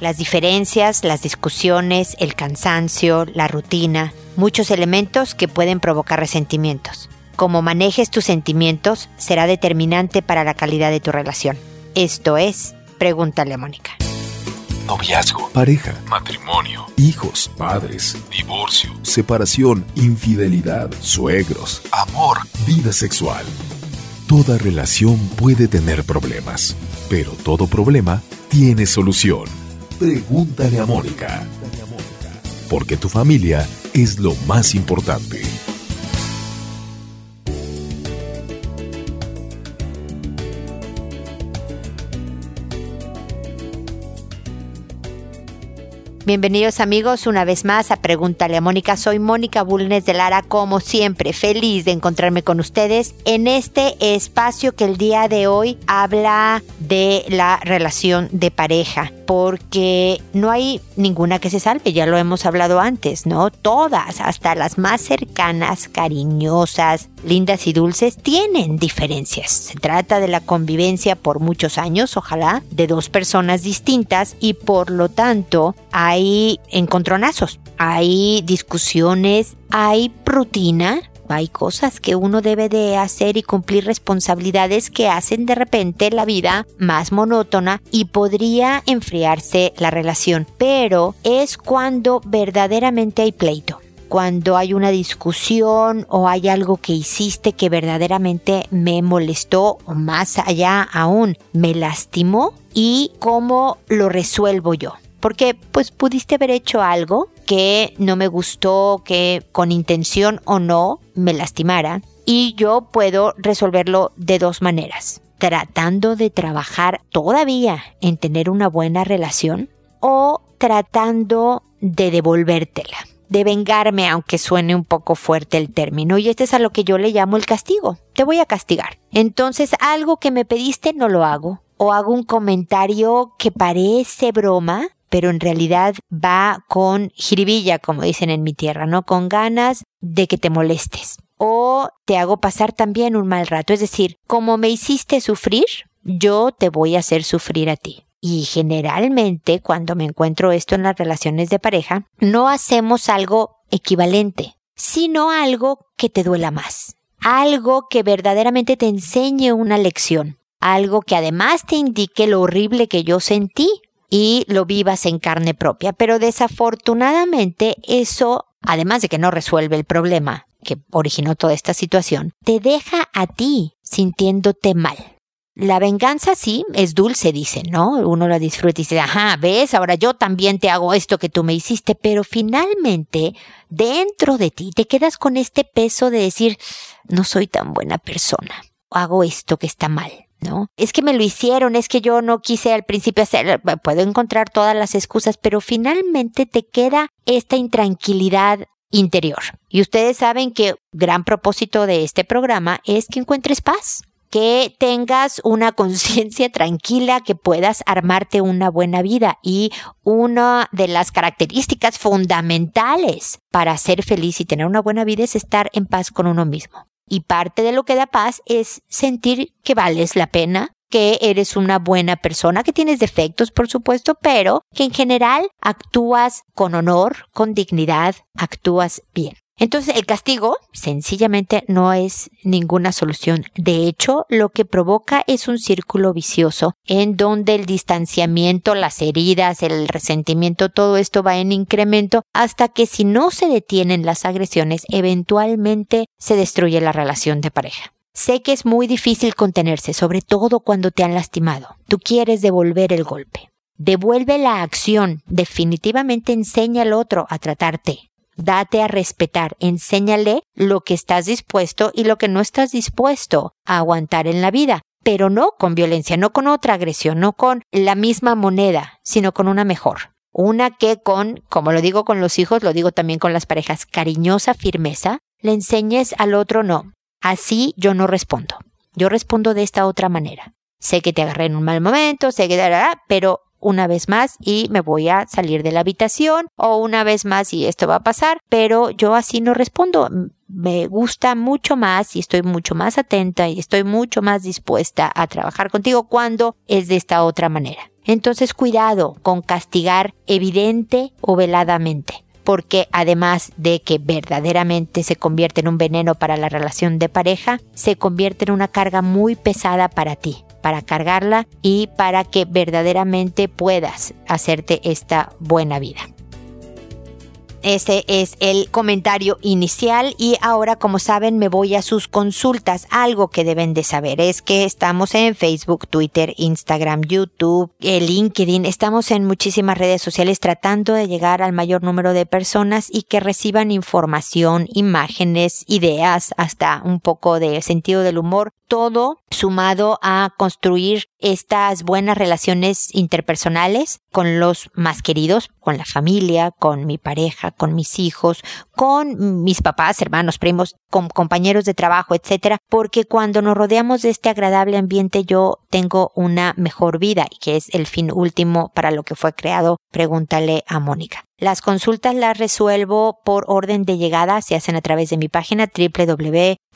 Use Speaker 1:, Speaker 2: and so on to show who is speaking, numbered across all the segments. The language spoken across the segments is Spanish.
Speaker 1: Las diferencias, las discusiones, el cansancio, la rutina, muchos elementos que pueden provocar resentimientos. Cómo manejes tus sentimientos será determinante para la calidad de tu relación. Esto es, pregúntale a Mónica.
Speaker 2: Noviazgo, pareja, matrimonio, hijos, padres, divorcio, separación, infidelidad, suegros, amor, vida sexual. Toda relación puede tener problemas, pero todo problema tiene solución. Pregúntale a Mónica. Porque tu familia es lo más importante.
Speaker 1: Bienvenidos amigos una vez más a Pregúntale a Mónica. Soy Mónica Bulnes de Lara, como siempre, feliz de encontrarme con ustedes en este espacio que el día de hoy habla de la relación de pareja, porque no hay ninguna que se salve, ya lo hemos hablado antes, ¿no? Todas, hasta las más cercanas, cariñosas, lindas y dulces, tienen diferencias. Se trata de la convivencia por muchos años, ojalá, de dos personas distintas y por lo tanto hay encontronazos, hay discusiones, hay rutina, hay cosas que uno debe de hacer y cumplir responsabilidades que hacen de repente la vida más monótona y podría enfriarse la relación. Pero es cuando verdaderamente hay pleito. Cuando hay una discusión o hay algo que hiciste que verdaderamente me molestó o más allá aún me lastimó y cómo lo resuelvo yo porque pues pudiste haber hecho algo que no me gustó, que con intención o no me lastimara y yo puedo resolverlo de dos maneras, tratando de trabajar todavía en tener una buena relación o tratando de devolvértela de vengarme, aunque suene un poco fuerte el término, y este es a lo que yo le llamo el castigo. Te voy a castigar. Entonces, algo que me pediste no lo hago, o hago un comentario que parece broma, pero en realidad va con jiribilla, como dicen en mi tierra, ¿no? Con ganas de que te molestes. O te hago pasar también un mal rato. Es decir, como me hiciste sufrir, yo te voy a hacer sufrir a ti. Y generalmente cuando me encuentro esto en las relaciones de pareja, no hacemos algo equivalente, sino algo que te duela más. Algo que verdaderamente te enseñe una lección. Algo que además te indique lo horrible que yo sentí y lo vivas en carne propia. Pero desafortunadamente eso, además de que no resuelve el problema que originó toda esta situación, te deja a ti sintiéndote mal. La venganza sí es dulce, dice, ¿no? Uno la disfruta y dice, ajá, ves, ahora yo también te hago esto que tú me hiciste, pero finalmente dentro de ti te quedas con este peso de decir, no soy tan buena persona, hago esto que está mal. ¿No? Es que me lo hicieron, es que yo no quise al principio hacer, puedo encontrar todas las excusas, pero finalmente te queda esta intranquilidad interior. Y ustedes saben que gran propósito de este programa es que encuentres paz, que tengas una conciencia tranquila, que puedas armarte una buena vida. Y una de las características fundamentales para ser feliz y tener una buena vida es estar en paz con uno mismo. Y parte de lo que da paz es sentir que vales la pena, que eres una buena persona, que tienes defectos, por supuesto, pero que en general actúas con honor, con dignidad, actúas bien. Entonces el castigo sencillamente no es ninguna solución. De hecho, lo que provoca es un círculo vicioso en donde el distanciamiento, las heridas, el resentimiento, todo esto va en incremento hasta que si no se detienen las agresiones, eventualmente se destruye la relación de pareja. Sé que es muy difícil contenerse, sobre todo cuando te han lastimado. Tú quieres devolver el golpe. Devuelve la acción. Definitivamente enseña al otro a tratarte date a respetar, enséñale lo que estás dispuesto y lo que no estás dispuesto a aguantar en la vida, pero no con violencia, no con otra agresión, no con la misma moneda, sino con una mejor. Una que con, como lo digo con los hijos, lo digo también con las parejas, cariñosa firmeza, le enseñes al otro no. Así yo no respondo. Yo respondo de esta otra manera. Sé que te agarré en un mal momento, sé que, pero una vez más y me voy a salir de la habitación o una vez más y esto va a pasar, pero yo así no respondo. Me gusta mucho más y estoy mucho más atenta y estoy mucho más dispuesta a trabajar contigo cuando es de esta otra manera. Entonces cuidado con castigar evidente o veladamente porque además de que verdaderamente se convierte en un veneno para la relación de pareja, se convierte en una carga muy pesada para ti para cargarla y para que verdaderamente puedas hacerte esta buena vida. Ese es el comentario inicial y ahora como saben me voy a sus consultas. Algo que deben de saber es que estamos en Facebook, Twitter, Instagram, YouTube, LinkedIn. Estamos en muchísimas redes sociales tratando de llegar al mayor número de personas y que reciban información, imágenes, ideas, hasta un poco de sentido del humor todo sumado a construir estas buenas relaciones interpersonales con los más queridos, con la familia, con mi pareja, con mis hijos, con mis papás, hermanos, primos, con compañeros de trabajo, etcétera, porque cuando nos rodeamos de este agradable ambiente yo tengo una mejor vida, que es el fin último para lo que fue creado, pregúntale a Mónica. Las consultas las resuelvo por orden de llegada, se hacen a través de mi página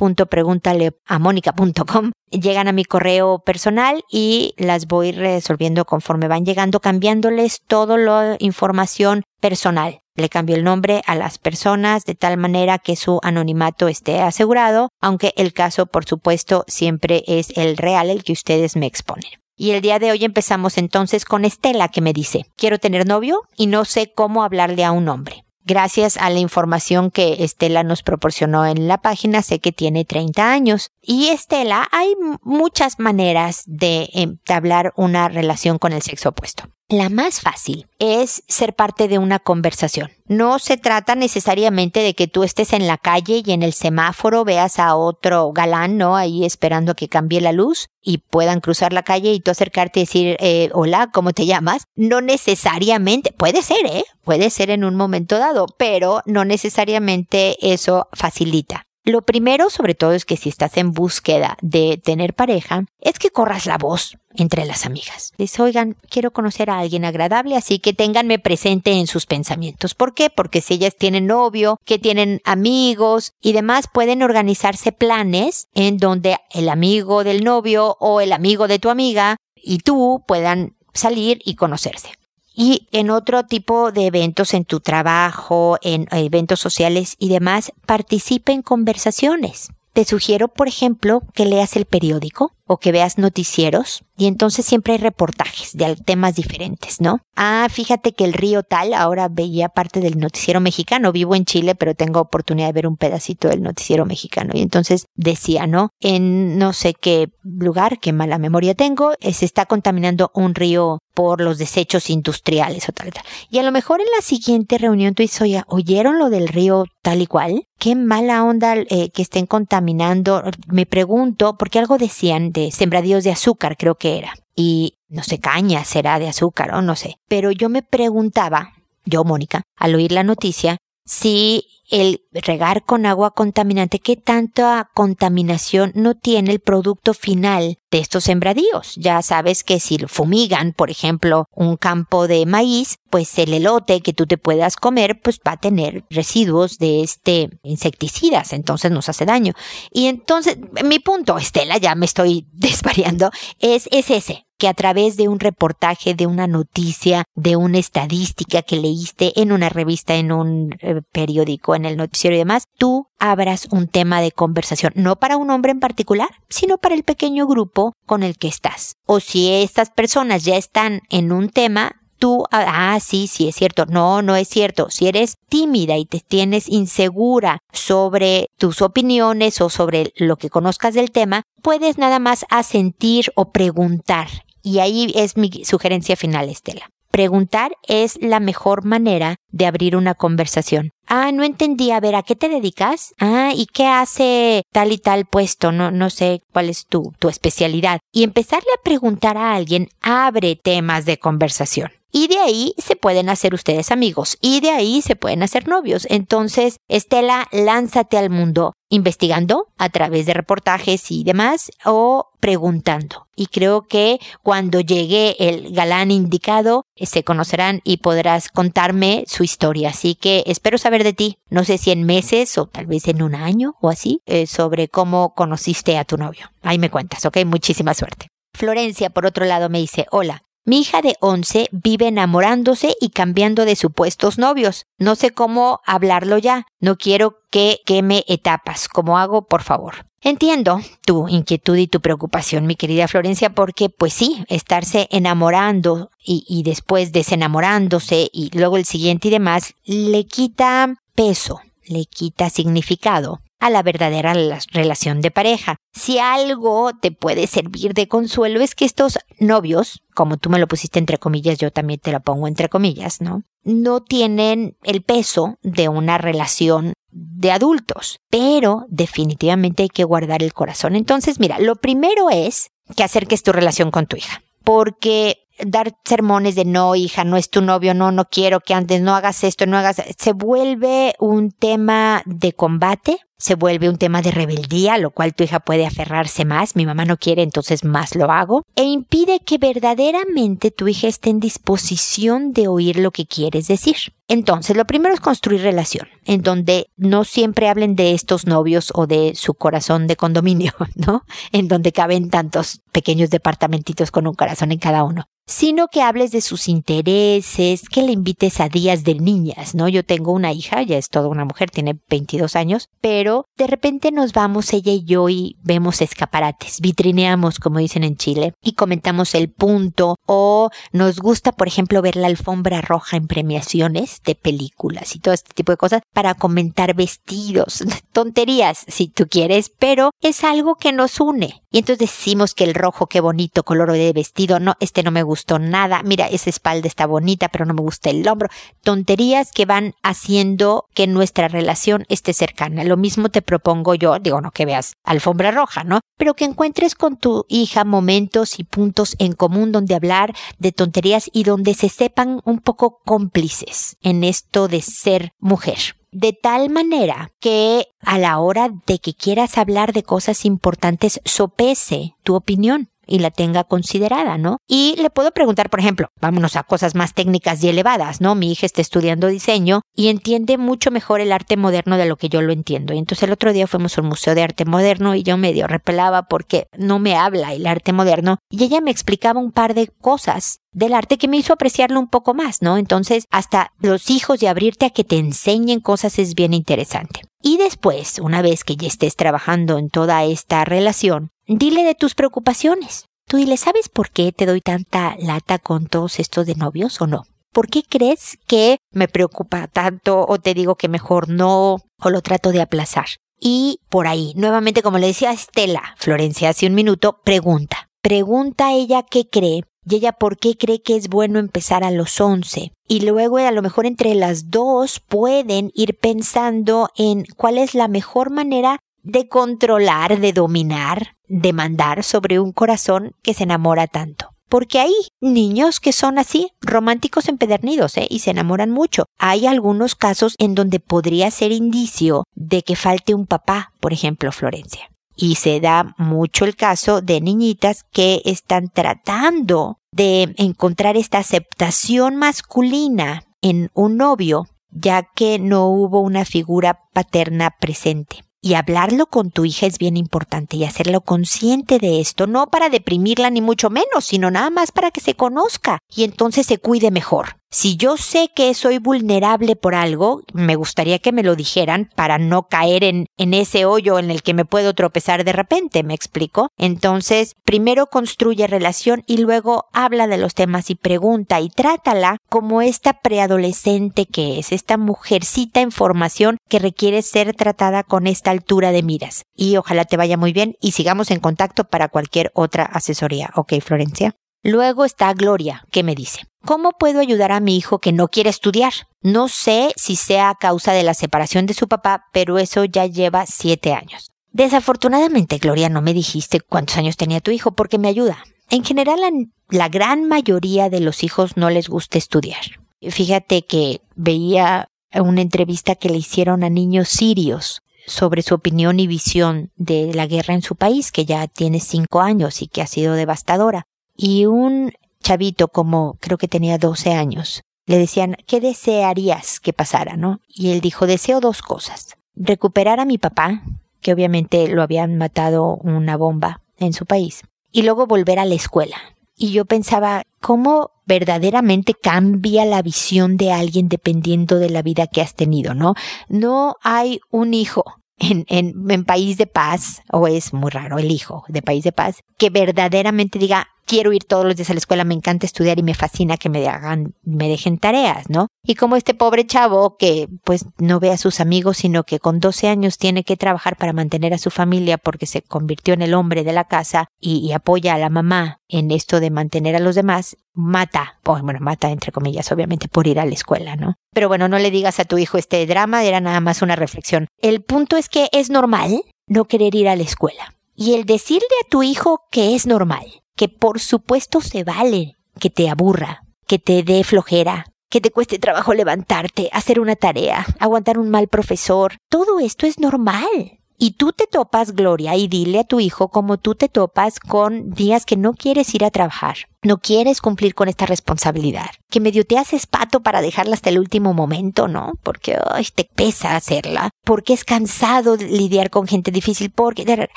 Speaker 1: www.preguntaleamónica.com. Llegan a mi correo personal y las voy resolviendo conforme van llegando, cambiándoles toda la información personal. Le cambio el nombre a las personas de tal manera que su anonimato esté asegurado, aunque el caso, por supuesto, siempre es el real, el que ustedes me exponen. Y el día de hoy empezamos entonces con Estela que me dice, quiero tener novio y no sé cómo hablarle a un hombre. Gracias a la información que Estela nos proporcionó en la página, sé que tiene 30 años. Y Estela, hay muchas maneras de entablar una relación con el sexo opuesto. La más fácil es ser parte de una conversación. No se trata necesariamente de que tú estés en la calle y en el semáforo veas a otro galán, ¿no? Ahí esperando a que cambie la luz y puedan cruzar la calle y tú acercarte y decir, eh, hola, ¿cómo te llamas? No necesariamente, puede ser, ¿eh? Puede ser en un momento dado, pero no necesariamente eso facilita. Lo primero, sobre todo, es que si estás en búsqueda de tener pareja, es que corras la voz entre las amigas. Dice, oigan, quiero conocer a alguien agradable, así que ténganme presente en sus pensamientos. ¿Por qué? Porque si ellas tienen novio, que tienen amigos y demás, pueden organizarse planes en donde el amigo del novio o el amigo de tu amiga y tú puedan salir y conocerse y en otro tipo de eventos, en tu trabajo, en eventos sociales y demás, participa en conversaciones. Te sugiero, por ejemplo, que leas el periódico o que veas noticieros y entonces siempre hay reportajes de temas diferentes, ¿no? Ah, fíjate que el río tal, ahora veía parte del noticiero mexicano, vivo en Chile, pero tengo oportunidad de ver un pedacito del noticiero mexicano y entonces decía, ¿no? En no sé qué lugar, qué mala memoria tengo, eh, se está contaminando un río por los desechos industriales o tal, tal. Y a lo mejor en la siguiente reunión tú dices, oye, ¿oyeron lo del río tal y cual? Qué mala onda eh, que estén contaminando. Me pregunto, porque algo decían de sembradíos de azúcar, creo que era. Y no sé, caña será de azúcar o no sé. Pero yo me preguntaba, yo, Mónica, al oír la noticia, si el regar con agua contaminante, qué tanta contaminación no tiene el producto final de estos sembradíos. Ya sabes que si fumigan, por ejemplo, un campo de maíz, pues el elote que tú te puedas comer, pues va a tener residuos de este insecticidas, entonces nos hace daño. Y entonces, mi punto, Estela, ya me estoy desvariando, es, es ese que a través de un reportaje, de una noticia, de una estadística que leíste en una revista, en un eh, periódico, en el noticiero y demás, tú abras un tema de conversación, no para un hombre en particular, sino para el pequeño grupo con el que estás. O si estas personas ya están en un tema, tú, ah, sí, sí es cierto, no, no es cierto. Si eres tímida y te tienes insegura sobre tus opiniones o sobre lo que conozcas del tema, puedes nada más asentir o preguntar y ahí es mi sugerencia final, Estela. Preguntar es la mejor manera de abrir una conversación. Ah, no entendí. A ver, ¿a qué te dedicas? Ah, ¿y qué hace tal y tal puesto? No, no sé cuál es tu, tu especialidad. Y empezarle a preguntar a alguien abre temas de conversación. Y de ahí se pueden hacer ustedes amigos. Y de ahí se pueden hacer novios. Entonces, Estela, lánzate al mundo investigando a través de reportajes y demás o preguntando. Y creo que cuando llegue el galán indicado, eh, se conocerán y podrás contarme su historia. Así que espero saber de ti, no sé si en meses o tal vez en un año o así, eh, sobre cómo conociste a tu novio. Ahí me cuentas, ¿ok? Muchísima suerte. Florencia, por otro lado, me dice, hola, mi hija de 11 vive enamorándose y cambiando de supuestos novios. No sé cómo hablarlo ya. No quiero que queme etapas. ¿Cómo hago? Por favor. Entiendo tu inquietud y tu preocupación, mi querida Florencia, porque pues sí, estarse enamorando y, y después desenamorándose y luego el siguiente y demás, le quita peso, le quita significado a la verdadera relación de pareja. Si algo te puede servir de consuelo es que estos novios, como tú me lo pusiste entre comillas, yo también te lo pongo entre comillas, ¿no? No tienen el peso de una relación de adultos, pero definitivamente hay que guardar el corazón. Entonces, mira, lo primero es que acerques tu relación con tu hija, porque dar sermones de no, hija, no es tu novio, no, no quiero que antes, no hagas esto, no hagas, se vuelve un tema de combate, se vuelve un tema de rebeldía, lo cual tu hija puede aferrarse más, mi mamá no quiere, entonces más lo hago, e impide que verdaderamente tu hija esté en disposición de oír lo que quieres decir. Entonces, lo primero es construir relación, en donde no siempre hablen de estos novios o de su corazón de condominio, ¿no? En donde caben tantos pequeños departamentitos con un corazón en cada uno sino que hables de sus intereses, que le invites a días de niñas, ¿no? Yo tengo una hija, ya es toda una mujer, tiene 22 años, pero de repente nos vamos ella y yo y vemos escaparates, vitrineamos, como dicen en Chile, y comentamos el punto, o nos gusta, por ejemplo, ver la alfombra roja en premiaciones de películas y todo este tipo de cosas para comentar vestidos, tonterías, si tú quieres, pero es algo que nos une. Y entonces decimos que el rojo, qué bonito color de vestido, no, este no me gustó nada, mira, esa espalda está bonita, pero no me gusta el hombro. Tonterías que van haciendo que nuestra relación esté cercana. Lo mismo te propongo yo, digo, no que veas alfombra roja, ¿no? Pero que encuentres con tu hija momentos y puntos en común donde hablar de tonterías y donde se sepan un poco cómplices en esto de ser mujer. De tal manera que a la hora de que quieras hablar de cosas importantes sopese tu opinión y la tenga considerada, ¿no? Y le puedo preguntar, por ejemplo, vámonos a cosas más técnicas y elevadas, ¿no? Mi hija está estudiando diseño y entiende mucho mejor el arte moderno de lo que yo lo entiendo. Y entonces el otro día fuimos al Museo de Arte Moderno y yo medio repelaba porque no me habla el arte moderno y ella me explicaba un par de cosas del arte que me hizo apreciarlo un poco más, ¿no? Entonces, hasta los hijos y abrirte a que te enseñen cosas es bien interesante. Y después, una vez que ya estés trabajando en toda esta relación, dile de tus preocupaciones. Tú dile, ¿sabes por qué te doy tanta lata con todos estos de novios o no? ¿Por qué crees que me preocupa tanto o te digo que mejor no o lo trato de aplazar? Y por ahí, nuevamente como le decía Estela Florencia hace un minuto, pregunta. Pregunta a ella qué cree y ella por qué cree que es bueno empezar a los once. Y luego a lo mejor entre las dos pueden ir pensando en cuál es la mejor manera de controlar, de dominar, de mandar sobre un corazón que se enamora tanto. Porque hay niños que son así, románticos empedernidos, ¿eh? y se enamoran mucho. Hay algunos casos en donde podría ser indicio de que falte un papá, por ejemplo, Florencia. Y se da mucho el caso de niñitas que están tratando de encontrar esta aceptación masculina en un novio, ya que no hubo una figura paterna presente. Y hablarlo con tu hija es bien importante y hacerlo consciente de esto, no para deprimirla ni mucho menos, sino nada más para que se conozca y entonces se cuide mejor. Si yo sé que soy vulnerable por algo, me gustaría que me lo dijeran para no caer en, en ese hoyo en el que me puedo tropezar de repente, ¿me explico? Entonces, primero construye relación y luego habla de los temas y pregunta y trátala como esta preadolescente que es, esta mujercita en formación que requiere ser tratada con esta altura de miras. Y ojalá te vaya muy bien y sigamos en contacto para cualquier otra asesoría. Ok, Florencia. Luego está Gloria, que me dice, ¿cómo puedo ayudar a mi hijo que no quiere estudiar? No sé si sea a causa de la separación de su papá, pero eso ya lleva siete años. Desafortunadamente, Gloria, no me dijiste cuántos años tenía tu hijo porque me ayuda. En general, la, gran mayoría de los hijos no les gusta estudiar. Fíjate que veía una entrevista que le hicieron a niños sirios sobre su opinión y visión de la guerra en su país, que ya tiene cinco años y que ha sido devastadora. Y un chavito como creo que tenía 12 años, le decían, ¿qué desearías que pasara, no? Y él dijo, deseo dos cosas. Recuperar a mi papá, que obviamente lo habían matado una bomba en su país, y luego volver a la escuela. Y yo pensaba, ¿cómo verdaderamente cambia la visión de alguien dependiendo de la vida que has tenido, ¿no? No hay un hijo en, en, en, país de paz, o es muy raro el hijo de país de paz, que verdaderamente diga, quiero ir todos los días a la escuela, me encanta estudiar y me fascina que me hagan, me dejen tareas, ¿no? Y como este pobre chavo que pues no ve a sus amigos, sino que con 12 años tiene que trabajar para mantener a su familia porque se convirtió en el hombre de la casa y, apoya a la mamá en esto de mantener a los demás, mata, bueno, mata entre comillas, obviamente por ir a la escuela, ¿no? Pero bueno, no le digas a tu hijo este drama, era nada más una reflexión. El punto es que es normal no querer ir a la escuela. Y el decirle a tu hijo que es normal, que por supuesto se vale que te aburra, que te dé flojera, que te cueste trabajo levantarte, hacer una tarea, aguantar un mal profesor. Todo esto es normal. Y tú te topas, Gloria, y dile a tu hijo como tú te topas con días que no quieres ir a trabajar, no quieres cumplir con esta responsabilidad, que medio te haces pato para dejarla hasta el último momento, ¿no? Porque ay, te pesa hacerla, porque es cansado lidiar con gente difícil, porque...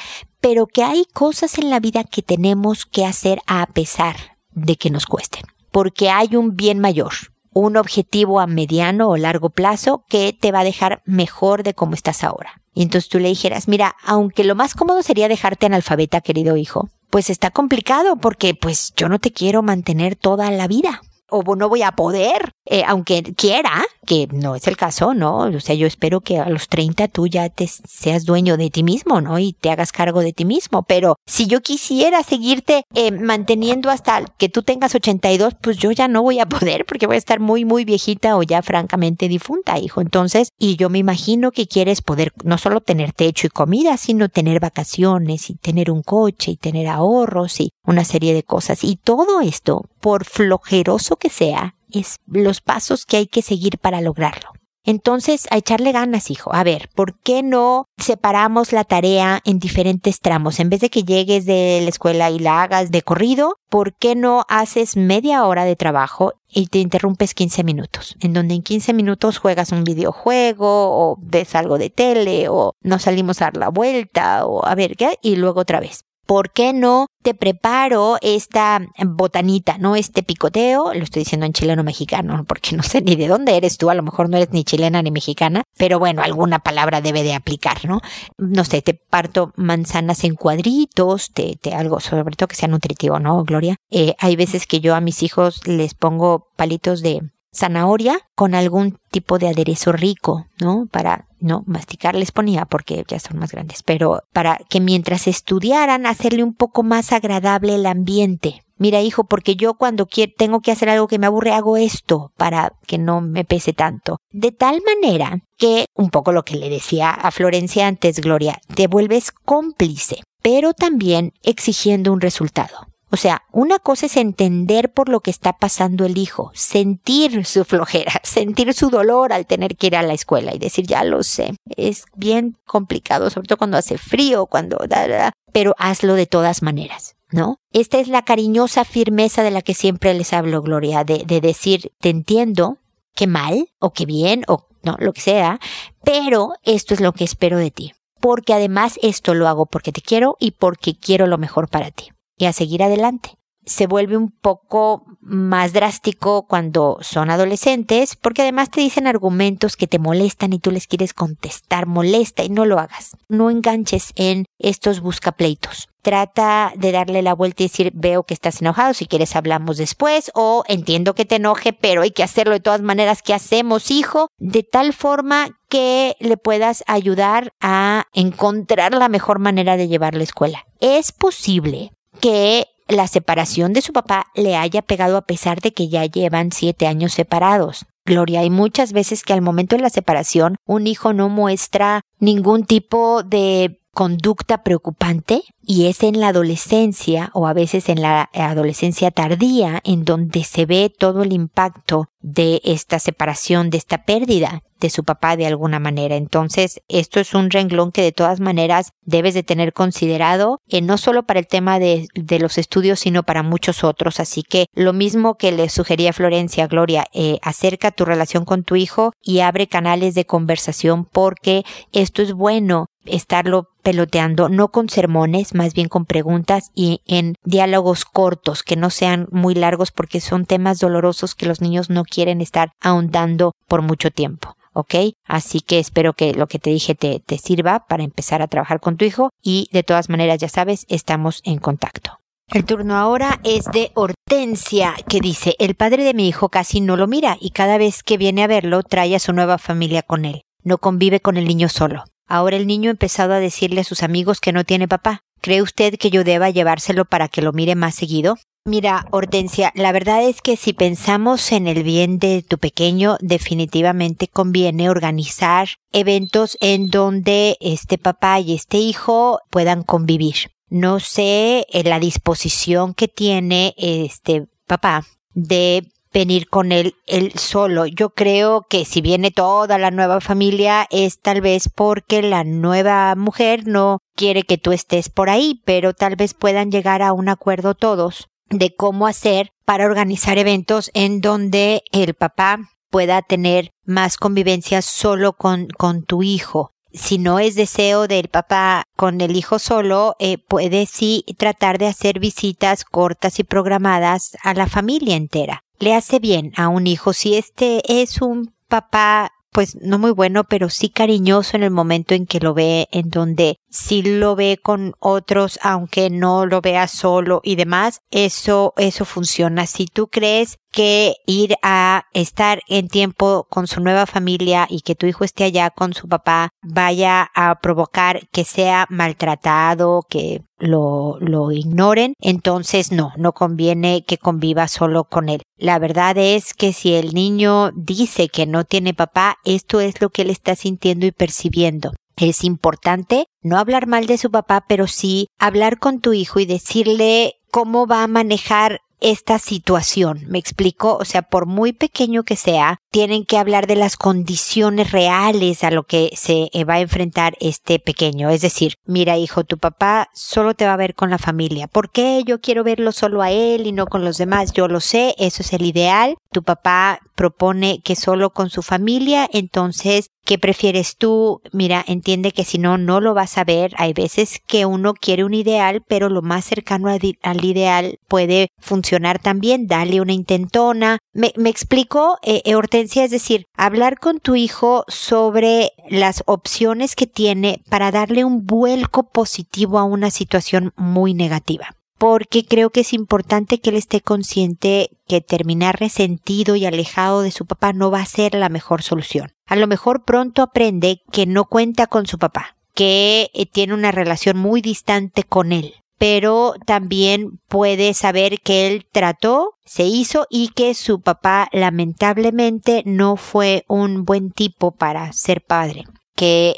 Speaker 1: Pero que hay cosas en la vida que tenemos que hacer a pesar de que nos cuesten, porque hay un bien mayor, un objetivo a mediano o largo plazo que te va a dejar mejor de cómo estás ahora. Y entonces tú le dijeras, mira, aunque lo más cómodo sería dejarte analfabeta, querido hijo, pues está complicado porque pues yo no te quiero mantener toda la vida o no voy a poder, eh, aunque quiera, que no es el caso, ¿no? O sea, yo espero que a los 30 tú ya te seas dueño de ti mismo, ¿no? Y te hagas cargo de ti mismo. Pero si yo quisiera seguirte eh, manteniendo hasta que tú tengas 82, pues yo ya no voy a poder porque voy a estar muy, muy viejita o ya francamente difunta, hijo. Entonces, y yo me imagino que quieres poder no solo tener techo y comida, sino tener vacaciones y tener un coche y tener ahorros y una serie de cosas. Y todo esto, por flojeroso que sea, es los pasos que hay que seguir para lograrlo. Entonces, a echarle ganas, hijo. A ver, ¿por qué no separamos la tarea en diferentes tramos? En vez de que llegues de la escuela y la hagas de corrido, ¿por qué no haces media hora de trabajo y te interrumpes 15 minutos? En donde en 15 minutos juegas un videojuego o ves algo de tele o nos salimos a dar la vuelta o a ver qué y luego otra vez. ¿Por qué no te preparo esta botanita, no este picoteo? Lo estoy diciendo en chileno mexicano, porque no sé ni de dónde eres tú, a lo mejor no eres ni chilena ni mexicana, pero bueno, alguna palabra debe de aplicar, ¿no? No sé, te parto manzanas en cuadritos, te, te algo, sobre todo que sea nutritivo, ¿no, Gloria? Eh, hay veces que yo a mis hijos les pongo palitos de zanahoria con algún tipo de aderezo rico, ¿no? Para no masticar les ponía porque ya son más grandes, pero para que mientras estudiaran hacerle un poco más agradable el ambiente. Mira, hijo, porque yo cuando quiero, tengo que hacer algo que me aburre, hago esto para que no me pese tanto. De tal manera que, un poco lo que le decía a Florencia antes, Gloria, te vuelves cómplice, pero también exigiendo un resultado. O sea, una cosa es entender por lo que está pasando el hijo, sentir su flojera, sentir su dolor al tener que ir a la escuela y decir, ya lo sé, es bien complicado, sobre todo cuando hace frío, cuando da, da, pero hazlo de todas maneras. ¿No? Esta es la cariñosa firmeza de la que siempre les hablo, Gloria, de, de decir, te entiendo, qué mal, o qué bien, o no, lo que sea, pero esto es lo que espero de ti. Porque además esto lo hago porque te quiero y porque quiero lo mejor para ti y a seguir adelante. Se vuelve un poco más drástico cuando son adolescentes, porque además te dicen argumentos que te molestan y tú les quieres contestar, molesta y no lo hagas. No enganches en estos buscapleitos. Trata de darle la vuelta y decir, veo que estás enojado, si quieres hablamos después, o entiendo que te enoje, pero hay que hacerlo de todas maneras. ¿Qué hacemos, hijo? De tal forma que le puedas ayudar a encontrar la mejor manera de llevar la escuela. Es posible que la separación de su papá le haya pegado a pesar de que ya llevan siete años separados. Gloria, hay muchas veces que al momento de la separación un hijo no muestra ningún tipo de conducta preocupante y es en la adolescencia o a veces en la adolescencia tardía en donde se ve todo el impacto de esta separación, de esta pérdida de su papá de alguna manera. Entonces, esto es un renglón que de todas maneras debes de tener considerado, eh, no solo para el tema de, los estudios, sino para muchos otros. Así que lo mismo que le sugería Florencia, Gloria, eh, acerca tu relación con tu hijo y abre canales de conversación porque esto es bueno estarlo peloteando, no con sermones, más bien con preguntas y en diálogos cortos, que no sean muy largos porque son temas dolorosos que los niños no quieren estar ahondando por mucho tiempo. ¿ok? Así que espero que lo que te dije te, te sirva para empezar a trabajar con tu hijo y de todas maneras, ya sabes, estamos en contacto. El turno ahora es de Hortensia, que dice, el padre de mi hijo casi no lo mira y cada vez que viene a verlo trae a su nueva familia con él. No convive con el niño solo. Ahora el niño ha empezado a decirle a sus amigos que no tiene papá. ¿Cree usted que yo deba llevárselo para que lo mire más seguido? Mira, Hortensia, la verdad es que si pensamos en el bien de tu pequeño, definitivamente conviene organizar eventos en donde este papá y este hijo puedan convivir. No sé eh, la disposición que tiene este papá de venir con él él solo. Yo creo que si viene toda la nueva familia es tal vez porque la nueva mujer no quiere que tú estés por ahí, pero tal vez puedan llegar a un acuerdo todos de cómo hacer para organizar eventos en donde el papá pueda tener más convivencia solo con, con tu hijo si no es deseo del papá con el hijo solo, eh, puede sí tratar de hacer visitas cortas y programadas a la familia entera. Le hace bien a un hijo. Si este es un papá pues no muy bueno, pero sí cariñoso en el momento en que lo ve, en donde sí lo ve con otros, aunque no lo vea solo y demás, eso, eso funciona. Si tú crees que ir a estar en tiempo con su nueva familia y que tu hijo esté allá con su papá vaya a provocar que sea maltratado, que lo, lo ignoren, entonces no, no conviene que conviva solo con él. La verdad es que si el niño dice que no tiene papá, esto es lo que él está sintiendo y percibiendo. Es importante no hablar mal de su papá, pero sí hablar con tu hijo y decirle cómo va a manejar esta situación. ¿Me explico? O sea, por muy pequeño que sea, tienen que hablar de las condiciones reales a lo que se eh, va a enfrentar este pequeño. Es decir, mira hijo, tu papá solo te va a ver con la familia. ¿Por qué yo quiero verlo solo a él y no con los demás? Yo lo sé, eso es el ideal. Tu papá propone que solo con su familia, entonces ¿Qué prefieres tú? Mira, entiende que si no, no lo vas a ver. Hay veces que uno quiere un ideal, pero lo más cercano al ideal puede funcionar también. Dale una intentona. Me, me explico, eh, eh, Hortensia, es decir, hablar con tu hijo sobre las opciones que tiene para darle un vuelco positivo a una situación muy negativa porque creo que es importante que él esté consciente que terminar resentido y alejado de su papá no va a ser la mejor solución. A lo mejor pronto aprende que no cuenta con su papá, que eh, tiene una relación muy distante con él, pero también puede saber que él trató, se hizo y que su papá lamentablemente no fue un buen tipo para ser padre que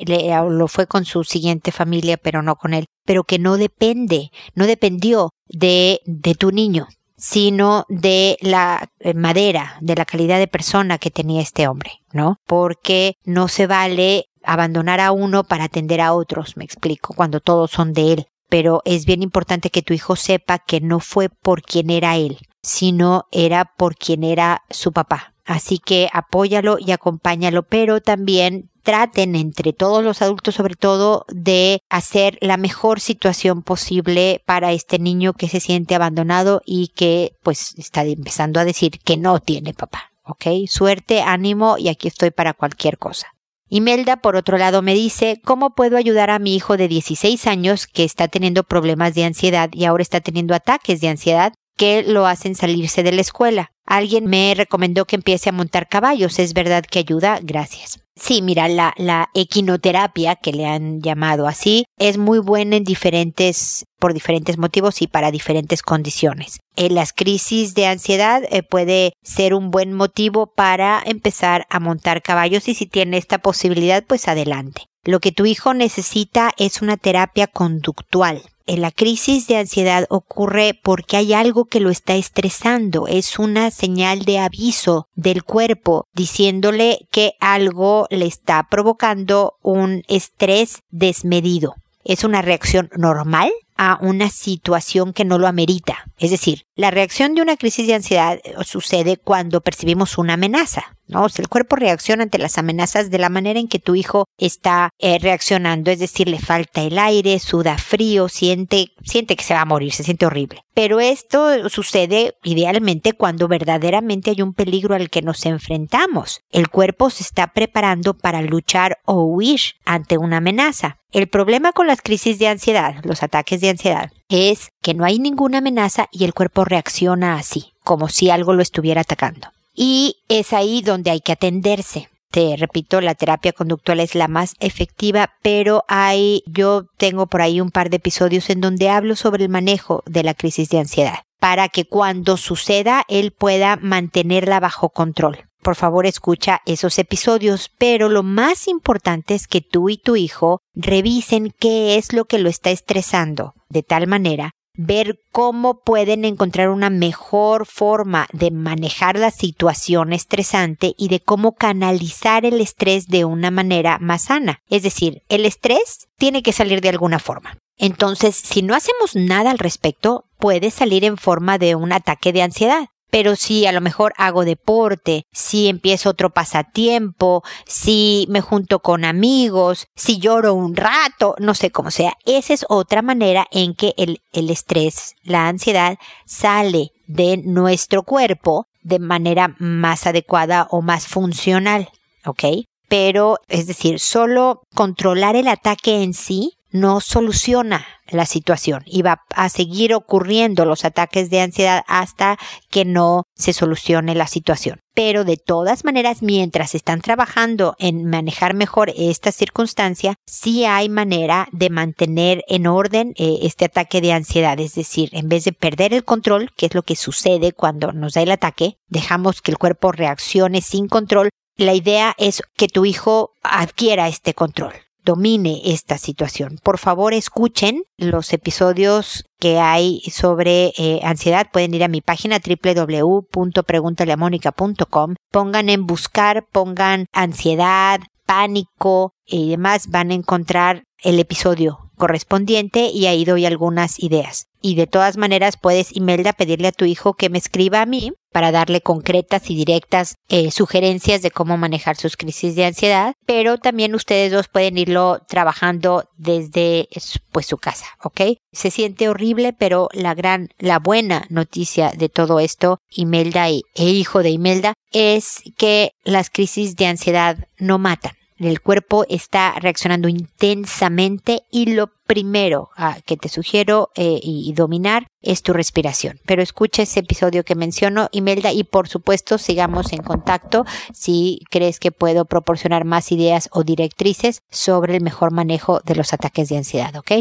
Speaker 1: lo fue con su siguiente familia, pero no con él, pero que no depende, no dependió de, de tu niño, sino de la eh, madera, de la calidad de persona que tenía este hombre, ¿no? Porque no se vale abandonar a uno para atender a otros, me explico, cuando todos son de él. Pero es bien importante que tu hijo sepa que no fue por quien era él, sino era por quien era su papá. Así que apóyalo y acompáñalo, pero también traten entre todos los adultos sobre todo de hacer la mejor situación posible para este niño que se siente abandonado y que pues está empezando a decir que no tiene papá. ¿Ok? Suerte, ánimo y aquí estoy para cualquier cosa. Imelda, por otro lado, me dice, ¿cómo puedo ayudar a mi hijo de 16 años que está teniendo problemas de ansiedad y ahora está teniendo ataques de ansiedad que lo hacen salirse de la escuela? Alguien me recomendó que empiece a montar caballos. ¿Es verdad que ayuda? Gracias. Sí, mira, la, la equinoterapia, que le han llamado así, es muy buena en diferentes, por diferentes motivos y para diferentes condiciones. En las crisis de ansiedad eh, puede ser un buen motivo para empezar a montar caballos y si tiene esta posibilidad, pues adelante. Lo que tu hijo necesita es una terapia conductual. La crisis de ansiedad ocurre porque hay algo que lo está estresando. Es una señal de aviso del cuerpo diciéndole que algo le está provocando un estrés desmedido. Es una reacción normal a una situación que no lo amerita. Es decir, la reacción de una crisis de ansiedad eh, sucede cuando percibimos una amenaza. ¿no? el cuerpo reacciona ante las amenazas de la manera en que tu hijo está eh, reaccionando, es decir, le falta el aire, suda frío, siente, siente que se va a morir, se siente horrible. Pero esto sucede idealmente cuando verdaderamente hay un peligro al que nos enfrentamos. El cuerpo se está preparando para luchar o huir ante una amenaza. El problema con las crisis de ansiedad, los ataques de ansiedad, es que no hay ninguna amenaza y el cuerpo reacciona así, como si algo lo estuviera atacando. Y es ahí donde hay que atenderse. Te repito, la terapia conductual es la más efectiva, pero hay, yo tengo por ahí un par de episodios en donde hablo sobre el manejo de la crisis de ansiedad, para que cuando suceda él pueda mantenerla bajo control por favor escucha esos episodios, pero lo más importante es que tú y tu hijo revisen qué es lo que lo está estresando, de tal manera ver cómo pueden encontrar una mejor forma de manejar la situación estresante y de cómo canalizar el estrés de una manera más sana. Es decir, el estrés tiene que salir de alguna forma. Entonces, si no hacemos nada al respecto, puede salir en forma de un ataque de ansiedad pero si a lo mejor hago deporte, si empiezo otro pasatiempo, si me junto con amigos, si lloro un rato, no sé cómo sea, esa es otra manera en que el, el estrés, la ansiedad sale de nuestro cuerpo de manera más adecuada o más funcional, ¿ok? Pero, es decir, solo controlar el ataque en sí no soluciona la situación y va a seguir ocurriendo los ataques de ansiedad hasta que no se solucione la situación. Pero de todas maneras, mientras están trabajando en manejar mejor esta circunstancia, sí hay manera de mantener en orden eh, este ataque de ansiedad. Es decir, en vez de perder el control, que es lo que sucede cuando nos da el ataque, dejamos que el cuerpo reaccione sin control. La idea es que tu hijo adquiera este control domine esta situación. Por favor, escuchen los episodios que hay sobre eh, ansiedad. Pueden ir a mi página www.preguntaleamónica.com. Pongan en buscar, pongan ansiedad, pánico y demás. Van a encontrar el episodio correspondiente y ahí doy algunas ideas. Y de todas maneras puedes, Imelda, pedirle a tu hijo que me escriba a mí para darle concretas y directas eh, sugerencias de cómo manejar sus crisis de ansiedad, pero también ustedes dos pueden irlo trabajando desde pues su casa, ¿ok? Se siente horrible, pero la gran, la buena noticia de todo esto, Imelda e hijo de Imelda, es que las crisis de ansiedad no matan el cuerpo está reaccionando intensamente y lo primero ah, que te sugiero eh, y, dominar es tu respiración. Pero escucha ese episodio que menciono, Imelda, y por supuesto sigamos en contacto si crees que puedo proporcionar más ideas o directrices sobre el mejor manejo de los ataques de ansiedad, ¿ok?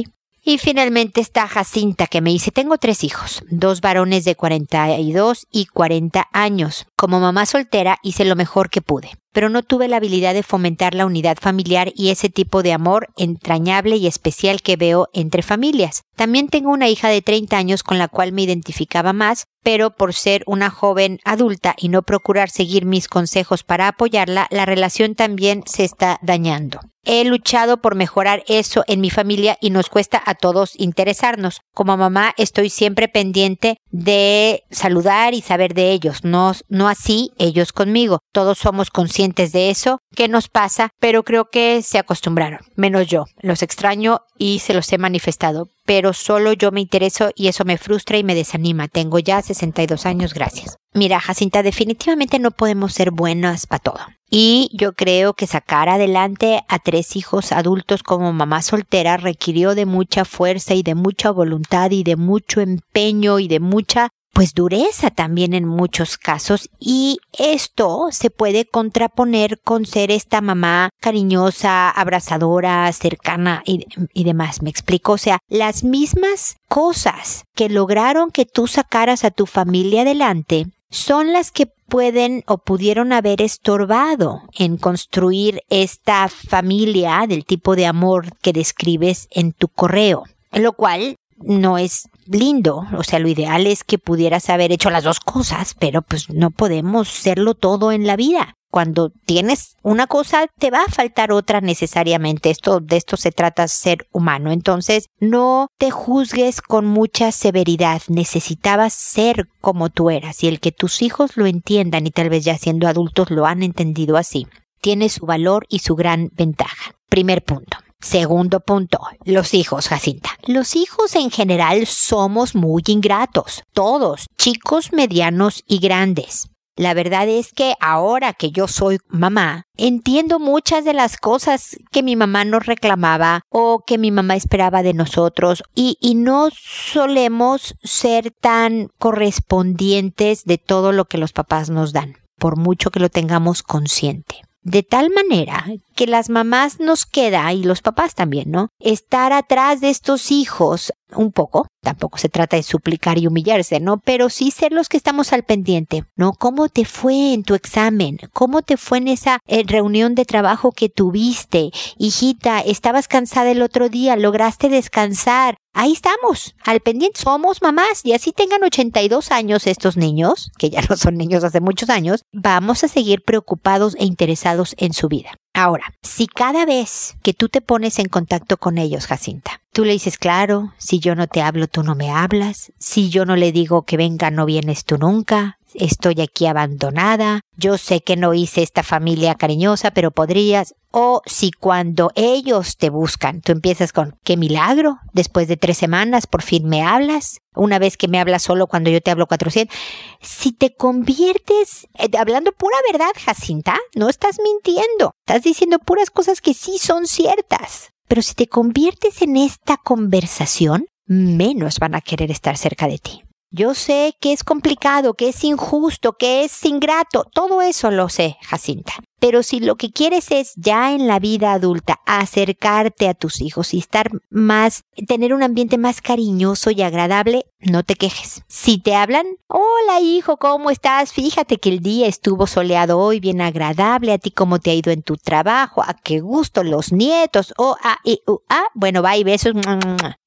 Speaker 1: Y finalmente está Jacinta que me dice, tengo tres hijos, dos varones de 42 y 40 años. Como mamá soltera hice lo mejor que pude pero no tuve la habilidad de fomentar la unidad familiar y ese tipo de amor entrañable y especial que veo entre familias. También tengo una hija de 30 años con la cual me identificaba más, pero por ser una joven adulta y no procurar seguir mis consejos para apoyarla, la relación también se está dañando. He luchado por mejorar eso en mi familia y nos cuesta a todos interesarnos. Como mamá estoy siempre pendiente de saludar y saber de ellos, no, no así ellos conmigo. Todos somos conscientes de eso, que nos pasa, pero creo que se acostumbraron, menos yo. Los extraño y se los he manifestado, pero solo yo me intereso y eso me frustra y me desanima. Tengo ya 62 años, gracias. Mira, Jacinta, definitivamente no podemos ser buenas para todo. Y yo creo que sacar adelante a tres hijos adultos como mamá soltera requirió de mucha fuerza y de mucha voluntad y de mucho empeño y de mucha pues dureza también en muchos casos y esto se puede contraponer con ser esta mamá cariñosa, abrazadora, cercana y, demás. Me explico, o sea, las mismas cosas que lograron que tú sacaras a tu familia adelante son las que pueden o pudieron haber estorbado en construir esta familia del tipo de amor que describes en tu correo, lo cual no es lindo, o sea, lo ideal es que pudieras haber hecho las dos cosas, pero pues no podemos serlo todo en la vida. Cuando tienes una cosa, te va a faltar otra necesariamente. Esto, de esto se trata ser humano. Entonces, no te juzgues con mucha severidad. Necesitabas ser como tú eras y el que tus hijos lo entiendan y tal vez ya siendo adultos lo han entendido así, tiene su valor y su gran ventaja. Primer punto. Segundo punto, los hijos, Jacinta. Los hijos en general somos muy ingratos, todos, chicos, medianos y grandes. La verdad es que ahora que yo soy mamá, entiendo muchas de las cosas que mi mamá nos reclamaba o que mi mamá esperaba de nosotros y, no solemos ser tan correspondientes de todo lo que los papás nos dan, por mucho que lo tengamos consciente de tal manera que las mamás nos queda, y los papás también, ¿no? Estar atrás de estos hijos un poco, tampoco se trata de suplicar y humillarse, ¿no? Pero sí ser los que estamos al pendiente, ¿no? ¿Cómo te fue en tu examen? ¿Cómo te fue en esa eh, reunión de trabajo que tuviste? Hijita, estabas cansada el otro día, lograste descansar, ahí estamos, al pendiente. Somos mamás y así tengan 82 años estos niños, que ya no son niños hace muchos años, vamos a seguir preocupados e interesados en su vida. Ahora, si cada vez que tú te pones en contacto con ellos, Jacinta, tú le dices, claro, si yo no te hablo, tú no me hablas, si yo no le digo que venga, no vienes tú nunca, estoy aquí abandonada, yo sé que no hice esta familia cariñosa, pero podrías, o si cuando ellos te buscan, tú empiezas con, qué milagro, después de tres semanas por fin me hablas, una vez que me hablas solo cuando yo te hablo 400, si te conviertes, eh, hablando pura verdad, Jacinta, no estás mintiendo, estás diciendo puras cosas que sí son ciertas. Pero si te conviertes en esta conversación, menos van a querer estar cerca de ti. Yo sé que es complicado, que es injusto, que es ingrato, todo eso lo sé, Jacinta. Pero si lo que quieres es ya en la vida adulta acercarte a tus hijos y estar más, tener un ambiente más cariñoso y agradable, no te quejes. Si te hablan, hola hijo, ¿cómo estás? Fíjate que el día estuvo soleado hoy, bien agradable, a ti cómo te ha ido en tu trabajo, a qué gusto los nietos, o a, i, u, a, bueno, bye, besos,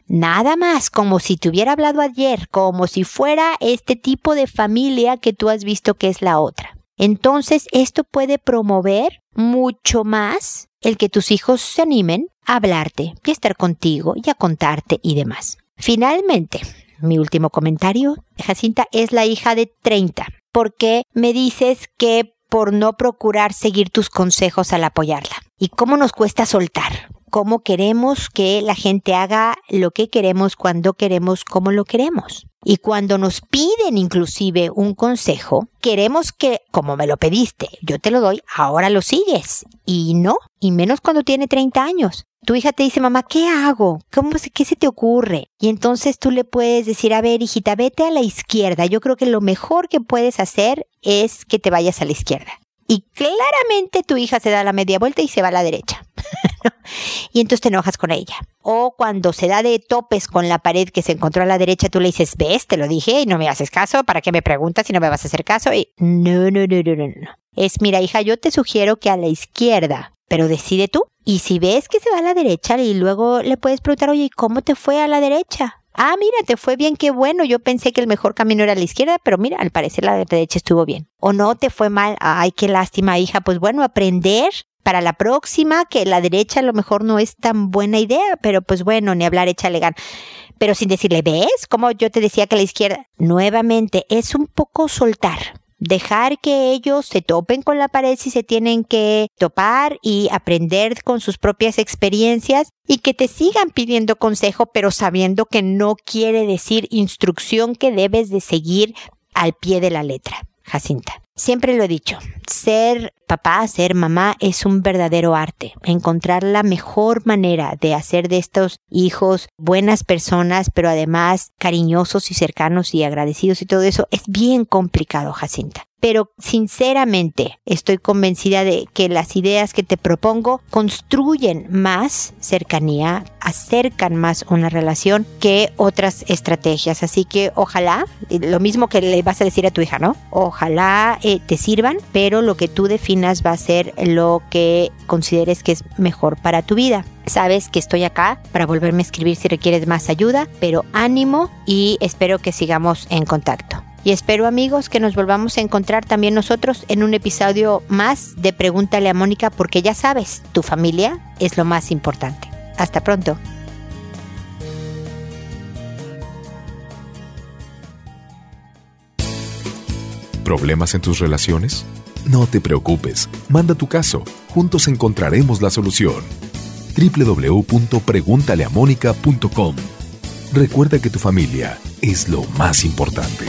Speaker 1: Nada más, como si te hubiera hablado ayer, como si fuera este tipo de familia que tú has visto que es la otra. Entonces, esto puede promover mucho más el que tus hijos se animen a hablarte y a estar contigo y a contarte y demás. Finalmente, mi último comentario, Jacinta es la hija de 30, porque me dices que por no procurar seguir tus consejos al apoyarla. ¿Y cómo nos cuesta soltar? Cómo queremos que la gente haga lo que queremos, cuando queremos, cómo lo queremos. Y cuando nos piden inclusive un consejo, queremos que, como me lo pediste, yo te lo doy, ahora lo sigues. Y no, y menos cuando tiene 30 años. Tu hija te dice, mamá, ¿qué hago? ¿Cómo ¿Qué se te ocurre? Y entonces tú le puedes decir, a ver, hijita, vete a la izquierda. Yo creo que lo mejor que puedes hacer es que te vayas a la izquierda. Y claramente tu hija se da la media vuelta y se va a la derecha. y entonces te enojas con ella. O cuando se da de topes con la pared que se encontró a la derecha, tú le dices, ves, te lo dije y no me haces caso, ¿para qué me preguntas si no me vas a hacer caso? Y no, no, no, no, no, no. Es, mira, hija, yo te sugiero que a la izquierda, pero decide tú. Y si ves que se va a la derecha y luego le puedes preguntar, oye, ¿cómo te fue a la derecha? Ah, mira, te fue bien, qué bueno. Yo pensé que el mejor camino era la izquierda, pero mira, al parecer la derecha estuvo bien. O no te fue mal. Ay, qué lástima, hija. Pues bueno, aprender para la próxima, que la derecha a lo mejor no es tan buena idea, pero pues bueno, ni hablar, échale gan. Pero sin decirle, ¿ves? Como yo te decía que la izquierda, nuevamente, es un poco soltar. Dejar que ellos se topen con la pared si se tienen que topar y aprender con sus propias experiencias y que te sigan pidiendo consejo, pero sabiendo que no quiere decir instrucción que debes de seguir al pie de la letra. Jacinta. Siempre lo he dicho, ser papá, ser mamá es un verdadero arte. Encontrar la mejor manera de hacer de estos hijos buenas personas, pero además cariñosos y cercanos y agradecidos y todo eso es bien complicado, Jacinta pero sinceramente estoy convencida de que las ideas que te propongo construyen más cercanía, acercan más una relación que otras estrategias. Así que ojalá, lo mismo que le vas a decir a tu hija, ¿no? Ojalá eh, te sirvan, pero lo que tú va a ser lo que consideres que es mejor para tu vida. Sabes que estoy acá para volverme a escribir si requieres más ayuda, pero ánimo y espero que sigamos en contacto. Y espero amigos que nos volvamos a encontrar también nosotros en un episodio más de Pregúntale a Mónica porque ya sabes, tu familia es lo más importante. Hasta pronto.
Speaker 2: ¿Problemas en tus relaciones? No te preocupes, manda tu caso, juntos encontraremos la solución. www.preguntaleamónica.com Recuerda que tu familia es lo más importante.